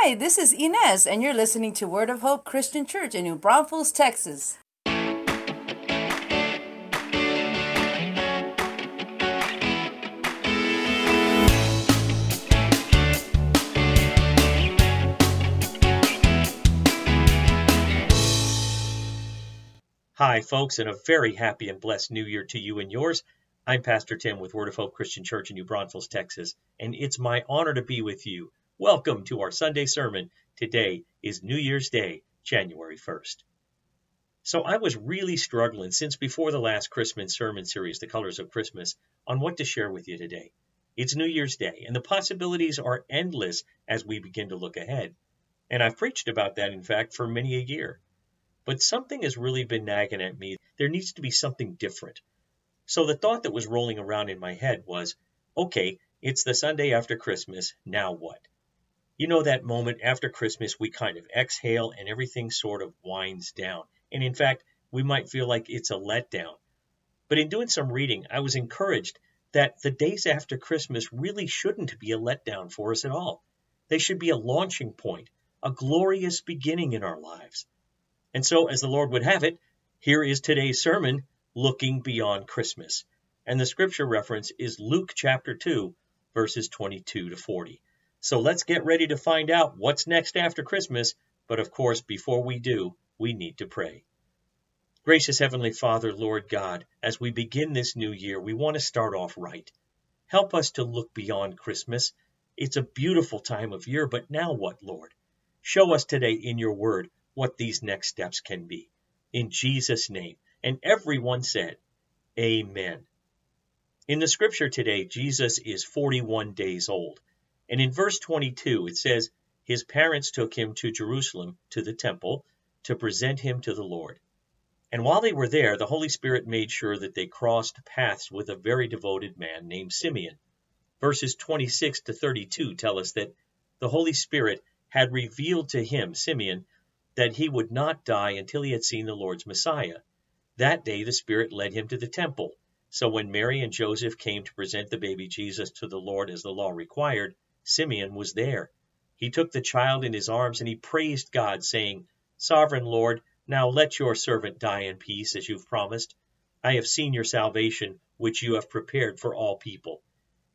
Hi, this is Inez, and you're listening to Word of Hope Christian Church in New Braunfels, Texas. Hi, folks, and a very happy and blessed new year to you and yours. I'm Pastor Tim with Word of Hope Christian Church in New Braunfels, Texas, and it's my honor to be with you. Welcome to our Sunday sermon. Today is New Year's Day, January 1st. So I was really struggling since before the last Christmas sermon series, The Colors of Christmas, on what to share with you today. It's New Year's Day, and the possibilities are endless as we begin to look ahead. And I've preached about that, in fact, for many a year but something has really been nagging at me. There needs to be something different. So the thought that was rolling around in my head was okay, it's the Sunday after Christmas, now what? You know, that moment after Christmas, we kind of exhale and everything sort of winds down. And in fact, we might feel like it's a letdown. But in doing some reading, I was encouraged that the days after Christmas really shouldn't be a letdown for us at all. They should be a launching point, a glorious beginning in our lives. And so, as the Lord would have it, here is today's sermon, Looking Beyond Christmas. And the scripture reference is Luke chapter 2, verses 22 to 40. So let's get ready to find out what's next after Christmas. But of course, before we do, we need to pray. Gracious Heavenly Father, Lord God, as we begin this new year, we want to start off right. Help us to look beyond Christmas. It's a beautiful time of year, but now what, Lord? Show us today in your word what these next steps can be. In Jesus' name. And everyone said, Amen. In the scripture today, Jesus is 41 days old. And in verse 22, it says, His parents took him to Jerusalem, to the temple, to present him to the Lord. And while they were there, the Holy Spirit made sure that they crossed paths with a very devoted man named Simeon. Verses 26 to 32 tell us that the Holy Spirit had revealed to him, Simeon, that he would not die until he had seen the Lord's Messiah. That day the Spirit led him to the temple. So when Mary and Joseph came to present the baby Jesus to the Lord as the law required, Simeon was there. He took the child in his arms and he praised God, saying, Sovereign Lord, now let your servant die in peace as you've promised. I have seen your salvation, which you have prepared for all people.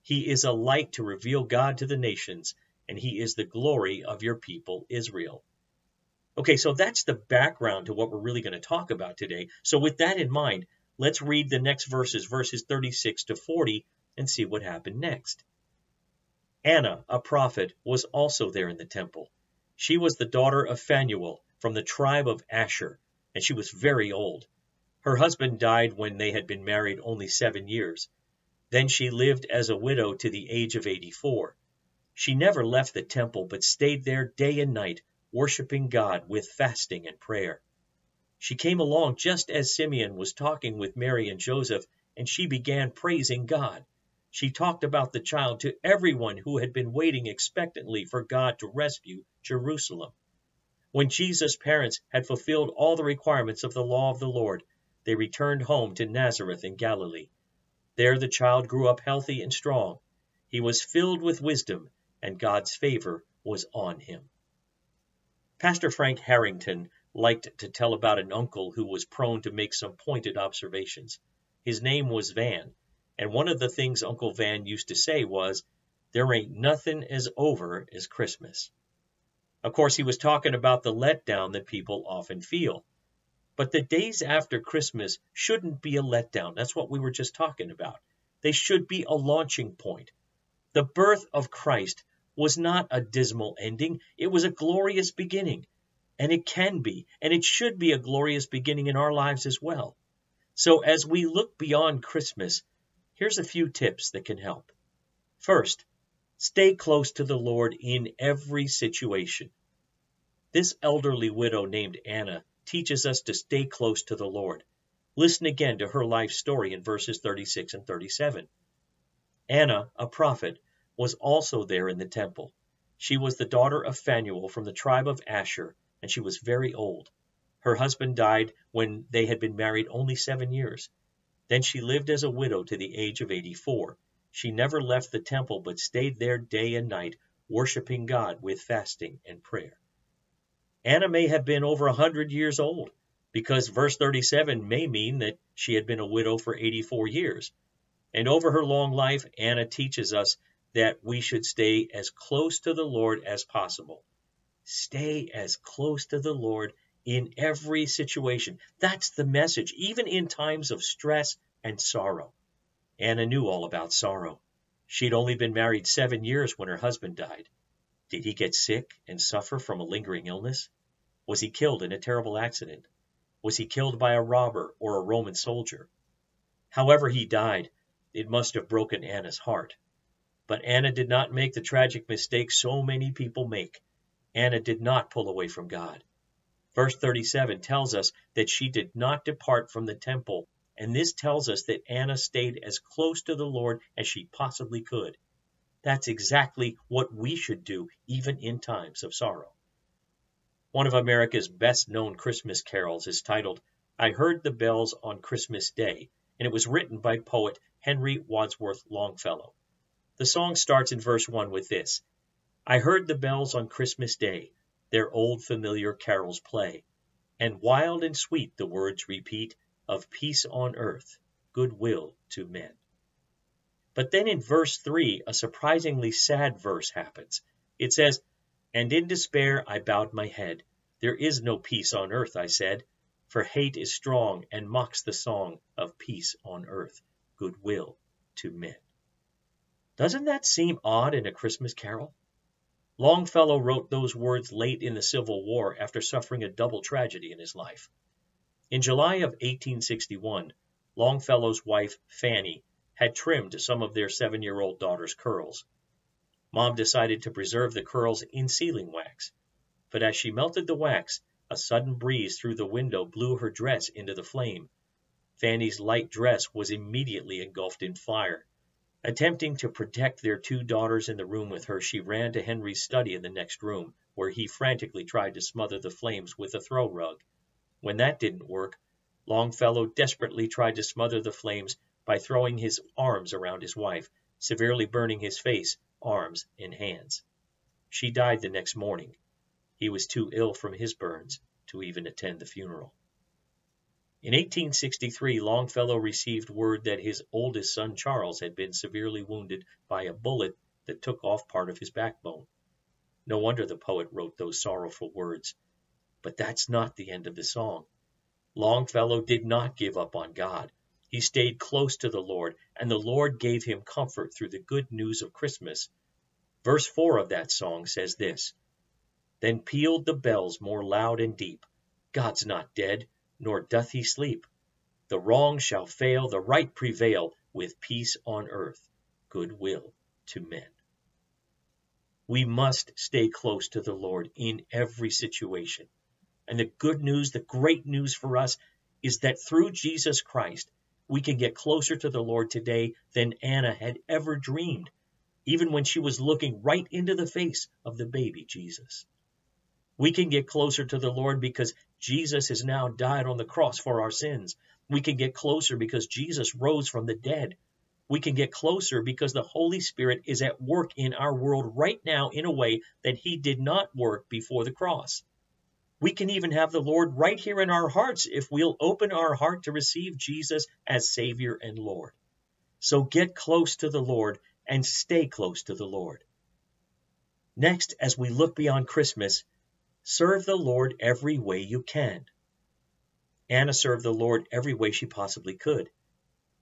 He is a light to reveal God to the nations, and he is the glory of your people Israel. Okay, so that's the background to what we're really going to talk about today. So, with that in mind, let's read the next verses, verses 36 to 40, and see what happened next. Anna, a prophet, was also there in the temple. She was the daughter of Phanuel from the tribe of Asher, and she was very old. Her husband died when they had been married only seven years. Then she lived as a widow to the age of 84. She never left the temple, but stayed there day and night worshiping God with fasting and prayer. She came along just as Simeon was talking with Mary and Joseph, and she began praising God. She talked about the child to everyone who had been waiting expectantly for God to rescue Jerusalem. When Jesus' parents had fulfilled all the requirements of the law of the Lord, they returned home to Nazareth in Galilee. There the child grew up healthy and strong. He was filled with wisdom, and God's favor was on him. Pastor Frank Harrington liked to tell about an uncle who was prone to make some pointed observations. His name was Van, and one of the things Uncle Van used to say was, There ain't nothing as over as Christmas. Of course, he was talking about the letdown that people often feel. But the days after Christmas shouldn't be a letdown. That's what we were just talking about. They should be a launching point. The birth of Christ was not a dismal ending, it was a glorious beginning. And it can be, and it should be a glorious beginning in our lives as well. So, as we look beyond Christmas, here's a few tips that can help. First, stay close to the Lord in every situation. This elderly widow named Anna teaches us to stay close to the Lord. Listen again to her life story in verses 36 and 37. Anna, a prophet, was also there in the temple. She was the daughter of Phanuel from the tribe of Asher, and she was very old. Her husband died when they had been married only seven years. Then she lived as a widow to the age of eighty four. She never left the temple, but stayed there day and night, worshiping God with fasting and prayer. Anna may have been over a hundred years old, because verse 37 may mean that she had been a widow for 84 years. And over her long life, Anna teaches us that we should stay as close to the Lord as possible. Stay as close to the Lord in every situation. That's the message, even in times of stress and sorrow. Anna knew all about sorrow. She'd only been married seven years when her husband died. Did he get sick and suffer from a lingering illness? Was he killed in a terrible accident? Was he killed by a robber or a Roman soldier? However he died, it must have broken Anna's heart. But Anna did not make the tragic mistake so many people make. Anna did not pull away from God. Verse 37 tells us that she did not depart from the temple, and this tells us that Anna stayed as close to the Lord as she possibly could. That's exactly what we should do, even in times of sorrow. One of America's best known Christmas carols is titled, I Heard the Bells on Christmas Day, and it was written by poet Henry Wadsworth Longfellow. The song starts in verse 1 with this I heard the bells on Christmas Day, their old familiar carols play, and wild and sweet the words repeat of peace on earth, good will to men. But then in verse 3, a surprisingly sad verse happens. It says, and in despair I bowed my head. There is no peace on earth, I said, for hate is strong and mocks the song of peace on earth, goodwill to men. Doesn't that seem odd in a Christmas carol? Longfellow wrote those words late in the Civil War after suffering a double tragedy in his life. In July of 1861, Longfellow's wife, Fanny, had trimmed some of their seven year old daughter's curls. Mom decided to preserve the curls in sealing wax, but as she melted the wax, a sudden breeze through the window blew her dress into the flame. Fanny's light dress was immediately engulfed in fire. Attempting to protect their two daughters in the room with her, she ran to Henry's study in the next room, where he frantically tried to smother the flames with a throw rug. When that didn't work, Longfellow desperately tried to smother the flames by throwing his arms around his wife, severely burning his face arms, and hands. She died the next morning. He was too ill from his burns to even attend the funeral. In 1863, Longfellow received word that his oldest son Charles had been severely wounded by a bullet that took off part of his backbone. No wonder the poet wrote those sorrowful words. But that's not the end of the song. Longfellow did not give up on God. He stayed close to the Lord, and the Lord gave him comfort through the good news of Christmas. Verse 4 of that song says this Then pealed the bells more loud and deep God's not dead, nor doth he sleep. The wrong shall fail, the right prevail, with peace on earth, good will to men. We must stay close to the Lord in every situation. And the good news, the great news for us, is that through Jesus Christ, we can get closer to the Lord today than Anna had ever dreamed, even when she was looking right into the face of the baby Jesus. We can get closer to the Lord because Jesus has now died on the cross for our sins. We can get closer because Jesus rose from the dead. We can get closer because the Holy Spirit is at work in our world right now in a way that He did not work before the cross. We can even have the Lord right here in our hearts if we'll open our heart to receive Jesus as Savior and Lord. So get close to the Lord and stay close to the Lord. Next, as we look beyond Christmas, serve the Lord every way you can. Anna served the Lord every way she possibly could.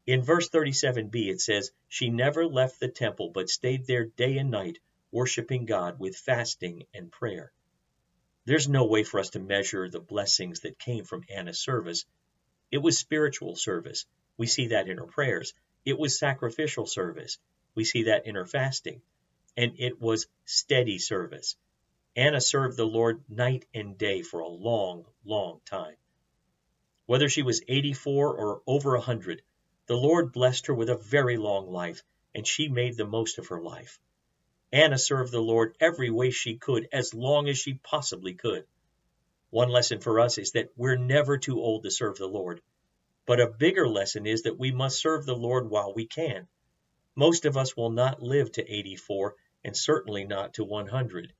In verse 37b, it says, She never left the temple, but stayed there day and night, worshiping God with fasting and prayer. There's no way for us to measure the blessings that came from Anna's service. It was spiritual service. We see that in her prayers. It was sacrificial service. We see that in her fasting. And it was steady service. Anna served the Lord night and day for a long, long time. Whether she was 84 or over a 100, the Lord blessed her with a very long life, and she made the most of her life. Anna served the Lord every way she could, as long as she possibly could. One lesson for us is that we're never too old to serve the Lord. But a bigger lesson is that we must serve the Lord while we can. Most of us will not live to 84, and certainly not to 100.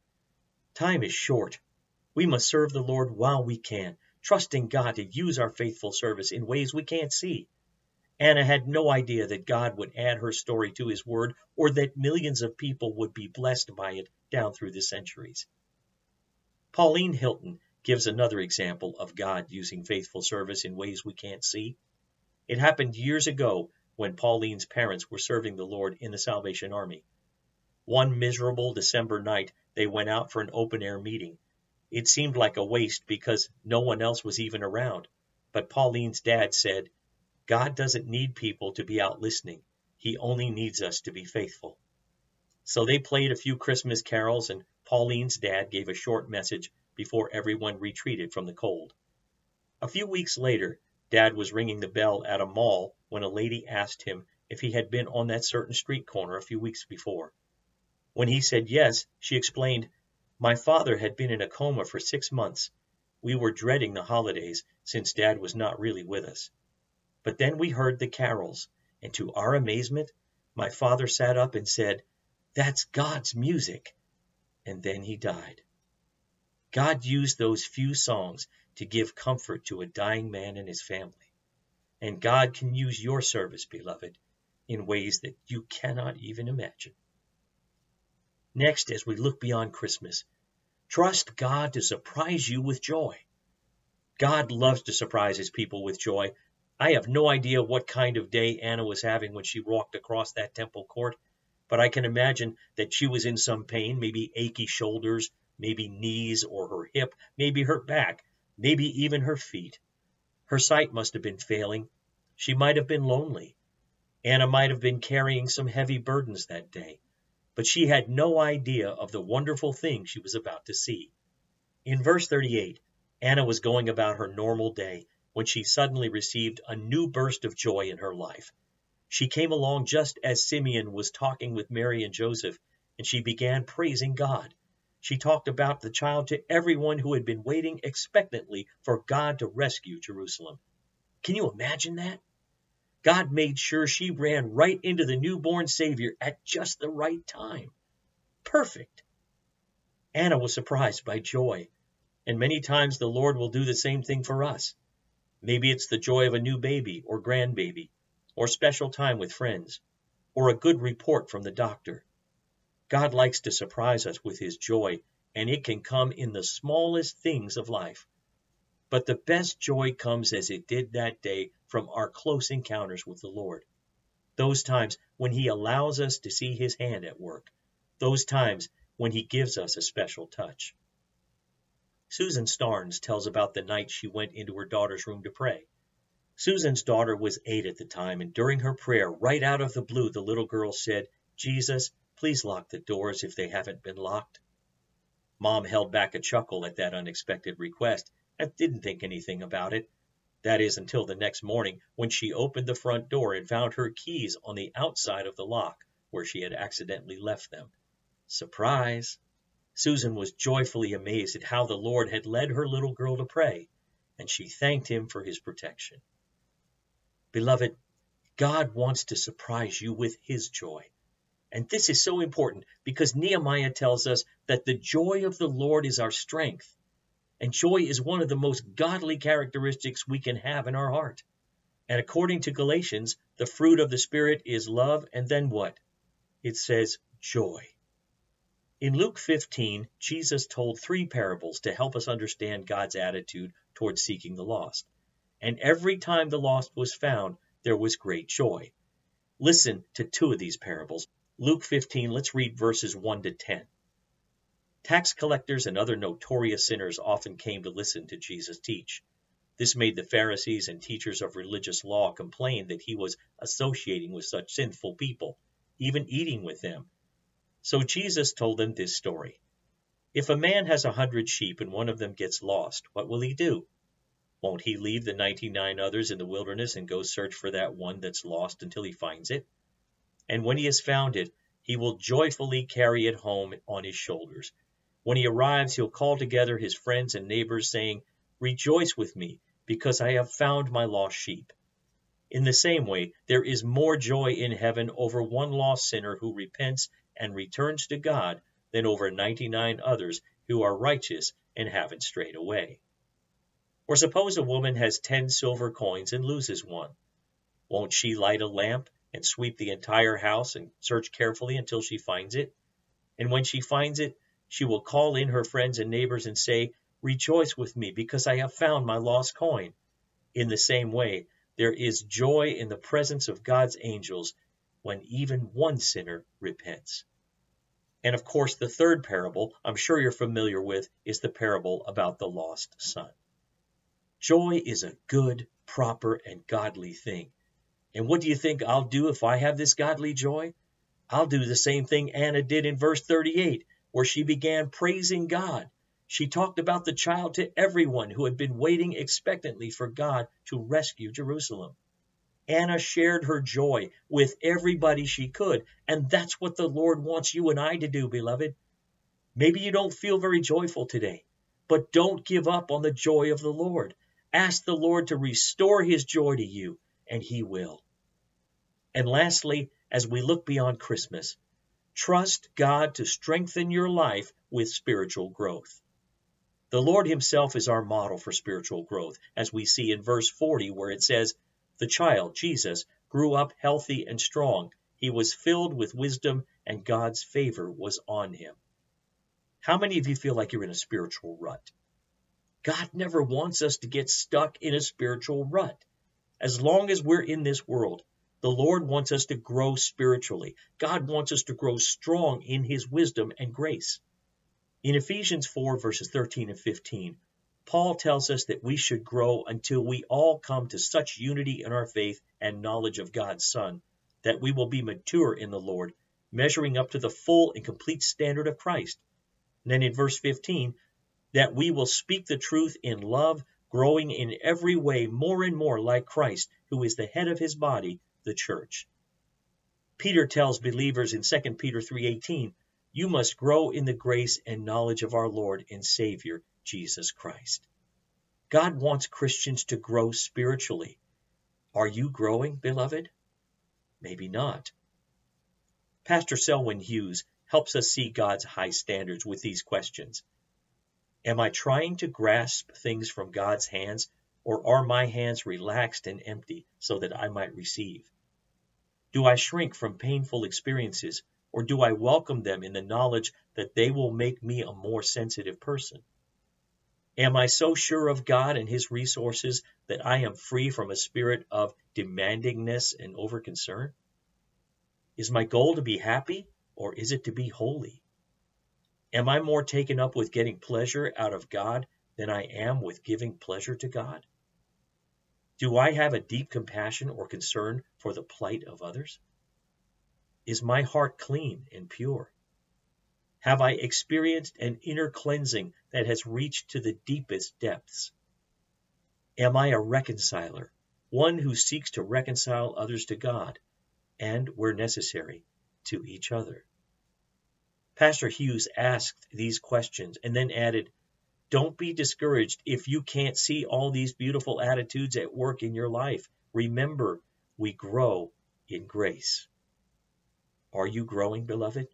Time is short. We must serve the Lord while we can, trusting God to use our faithful service in ways we can't see. Anna had no idea that God would add her story to his word or that millions of people would be blessed by it down through the centuries. Pauline Hilton gives another example of God using faithful service in ways we can't see. It happened years ago when Pauline's parents were serving the Lord in the Salvation Army. One miserable December night, they went out for an open air meeting. It seemed like a waste because no one else was even around. But Pauline's dad said, God doesn't need people to be out listening. He only needs us to be faithful. So they played a few Christmas carols, and Pauline's dad gave a short message before everyone retreated from the cold. A few weeks later, Dad was ringing the bell at a mall when a lady asked him if he had been on that certain street corner a few weeks before. When he said yes, she explained, My father had been in a coma for six months. We were dreading the holidays, since Dad was not really with us. But then we heard the carols, and to our amazement, my father sat up and said, That's God's music. And then he died. God used those few songs to give comfort to a dying man and his family. And God can use your service, beloved, in ways that you cannot even imagine. Next, as we look beyond Christmas, trust God to surprise you with joy. God loves to surprise his people with joy, I have no idea what kind of day Anna was having when she walked across that temple court, but I can imagine that she was in some pain, maybe achy shoulders, maybe knees or her hip, maybe her back, maybe even her feet. Her sight must have been failing. She might have been lonely. Anna might have been carrying some heavy burdens that day, but she had no idea of the wonderful thing she was about to see. In verse 38, Anna was going about her normal day when she suddenly received a new burst of joy in her life. She came along just as Simeon was talking with Mary and Joseph, and she began praising God. She talked about the child to everyone who had been waiting expectantly for God to rescue Jerusalem. Can you imagine that? God made sure she ran right into the newborn Savior at just the right time. Perfect. Anna was surprised by joy, and many times the Lord will do the same thing for us. Maybe it's the joy of a new baby or grandbaby, or special time with friends, or a good report from the doctor. God likes to surprise us with his joy, and it can come in the smallest things of life. But the best joy comes as it did that day from our close encounters with the Lord. Those times when he allows us to see his hand at work. Those times when he gives us a special touch. Susan Starnes tells about the night she went into her daughter's room to pray. Susan's daughter was eight at the time, and during her prayer, right out of the blue, the little girl said, Jesus, please lock the doors if they haven't been locked. Mom held back a chuckle at that unexpected request and didn't think anything about it. That is until the next morning when she opened the front door and found her keys on the outside of the lock where she had accidentally left them. Surprise! Susan was joyfully amazed at how the Lord had led her little girl to pray, and she thanked him for his protection. Beloved, God wants to surprise you with his joy. And this is so important because Nehemiah tells us that the joy of the Lord is our strength. And joy is one of the most godly characteristics we can have in our heart. And according to Galatians, the fruit of the Spirit is love, and then what? It says joy. In Luke 15, Jesus told three parables to help us understand God's attitude towards seeking the lost. And every time the lost was found, there was great joy. Listen to two of these parables. Luke 15, let's read verses 1 to 10. Tax collectors and other notorious sinners often came to listen to Jesus teach. This made the Pharisees and teachers of religious law complain that he was associating with such sinful people, even eating with them so Jesus told them this story. If a man has a hundred sheep and one of them gets lost, what will he do? Won't he leave the ninety nine others in the wilderness and go search for that one that's lost until he finds it? And when he has found it, he will joyfully carry it home on his shoulders. When he arrives, he'll call together his friends and neighbors, saying, Rejoice with me, because I have found my lost sheep. In the same way, there is more joy in heaven over one lost sinner who repents and returns to God than over 99 others who are righteous and haven't strayed away. Or suppose a woman has 10 silver coins and loses one. Won't she light a lamp and sweep the entire house and search carefully until she finds it? And when she finds it, she will call in her friends and neighbors and say, Rejoice with me, because I have found my lost coin. In the same way, there is joy in the presence of God's angels when even one sinner repents. And of course, the third parable I'm sure you're familiar with is the parable about the lost son. Joy is a good, proper, and godly thing. And what do you think I'll do if I have this godly joy? I'll do the same thing Anna did in verse 38, where she began praising God. She talked about the child to everyone who had been waiting expectantly for God to rescue Jerusalem. Anna shared her joy with everybody she could, and that's what the Lord wants you and I to do, beloved. Maybe you don't feel very joyful today, but don't give up on the joy of the Lord. Ask the Lord to restore his joy to you, and he will. And lastly, as we look beyond Christmas, trust God to strengthen your life with spiritual growth. The Lord Himself is our model for spiritual growth, as we see in verse 40, where it says, The child, Jesus, grew up healthy and strong. He was filled with wisdom, and God's favor was on him. How many of you feel like you're in a spiritual rut? God never wants us to get stuck in a spiritual rut. As long as we're in this world, the Lord wants us to grow spiritually. God wants us to grow strong in His wisdom and grace. In Ephesians 4, verses 13 and 15, Paul tells us that we should grow until we all come to such unity in our faith and knowledge of God's Son that we will be mature in the Lord, measuring up to the full and complete standard of Christ. And then in verse 15, that we will speak the truth in love, growing in every way more and more like Christ, who is the head of his body, the church. Peter tells believers in 2 Peter 3:18, "You must grow in the grace and knowledge of our Lord and Savior Jesus Christ." God wants Christians to grow spiritually. Are you growing, beloved? Maybe not. Pastor Selwyn Hughes helps us see God's high standards with these questions. Am I trying to grasp things from God's hands or are my hands relaxed and empty so that I might receive? Do I shrink from painful experiences, or do I welcome them in the knowledge that they will make me a more sensitive person? Am I so sure of God and His resources that I am free from a spirit of demandingness and overconcern? Is my goal to be happy, or is it to be holy? Am I more taken up with getting pleasure out of God than I am with giving pleasure to God? Do I have a deep compassion or concern for the plight of others? Is my heart clean and pure? Have I experienced an inner cleansing that has reached to the deepest depths? Am I a reconciler, one who seeks to reconcile others to God, and, where necessary, to each other? Pastor Hughes asked these questions and then added, don't be discouraged if you can't see all these beautiful attitudes at work in your life. Remember, we grow in grace. Are you growing, beloved?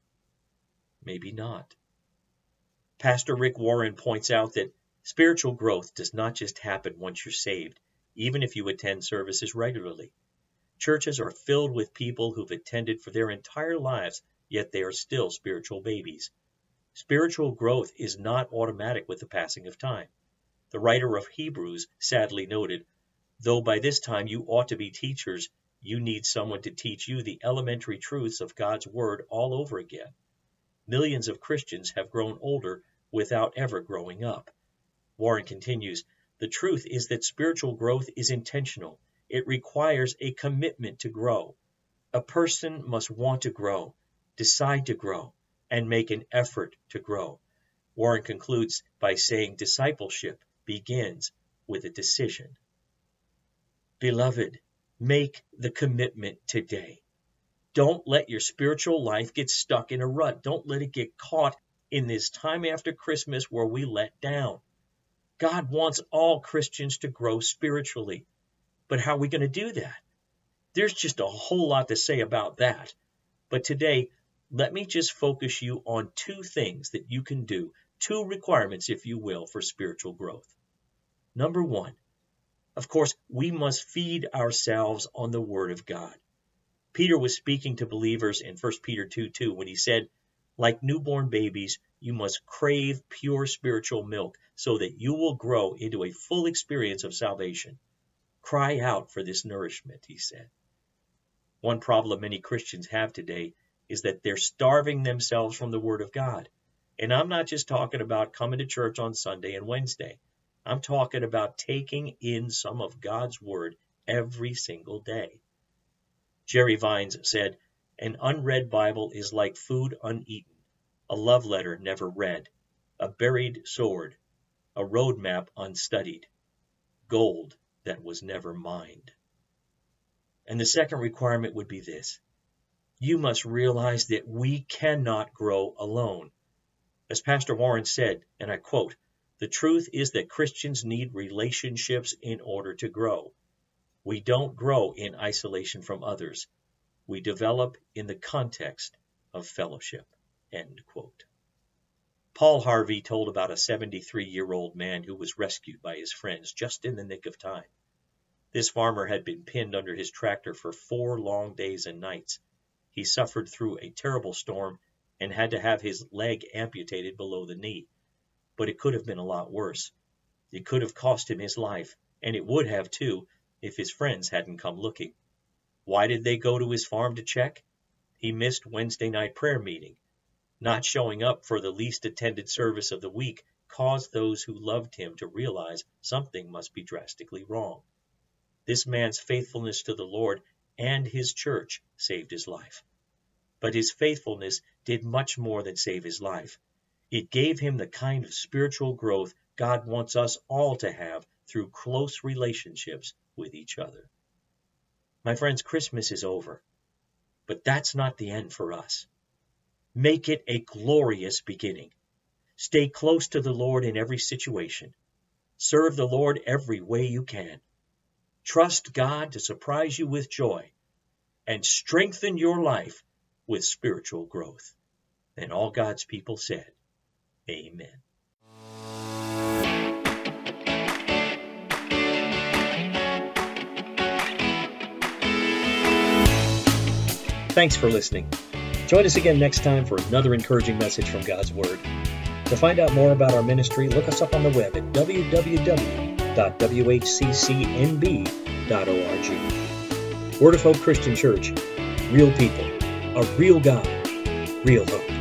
Maybe not. Pastor Rick Warren points out that spiritual growth does not just happen once you're saved, even if you attend services regularly. Churches are filled with people who've attended for their entire lives, yet they are still spiritual babies. Spiritual growth is not automatic with the passing of time. The writer of Hebrews sadly noted, though by this time you ought to be teachers, you need someone to teach you the elementary truths of God's Word all over again. Millions of Christians have grown older without ever growing up. Warren continues, the truth is that spiritual growth is intentional. It requires a commitment to grow. A person must want to grow, decide to grow, and make an effort to grow. Warren concludes by saying discipleship begins with a decision. Beloved, make the commitment today. Don't let your spiritual life get stuck in a rut. Don't let it get caught in this time after Christmas where we let down. God wants all Christians to grow spiritually. But how are we going to do that? There's just a whole lot to say about that. But today, let me just focus you on two things that you can do, two requirements, if you will, for spiritual growth. Number one, of course, we must feed ourselves on the Word of God. Peter was speaking to believers in 1 Peter 2 2 when he said, Like newborn babies, you must crave pure spiritual milk so that you will grow into a full experience of salvation. Cry out for this nourishment, he said. One problem many Christians have today is that they're starving themselves from the Word of God. And I'm not just talking about coming to church on Sunday and Wednesday. I'm talking about taking in some of God's Word every single day. Jerry Vines said, An unread Bible is like food uneaten, a love letter never read, a buried sword, a road map unstudied, gold that was never mined. And the second requirement would be this you must realize that we cannot grow alone. As Pastor Warren said, and I quote, the truth is that Christians need relationships in order to grow. We don't grow in isolation from others. We develop in the context of fellowship. End quote. Paul Harvey told about a 73 year old man who was rescued by his friends just in the nick of time. This farmer had been pinned under his tractor for four long days and nights he suffered through a terrible storm and had to have his leg amputated below the knee. But it could have been a lot worse. It could have cost him his life, and it would have too if his friends hadn't come looking. Why did they go to his farm to check? He missed Wednesday night prayer meeting. Not showing up for the least attended service of the week caused those who loved him to realize something must be drastically wrong. This man's faithfulness to the Lord and his church saved his life. But his faithfulness did much more than save his life. It gave him the kind of spiritual growth God wants us all to have through close relationships with each other. My friends, Christmas is over, but that's not the end for us. Make it a glorious beginning. Stay close to the Lord in every situation. Serve the Lord every way you can. Trust God to surprise you with joy and strengthen your life with spiritual growth. And all God's people said, Amen. Thanks for listening. Join us again next time for another encouraging message from God's Word. To find out more about our ministry, look us up on the web at www.whccnb.org. Word of Hope Christian Church. Real people, a real God, real hope.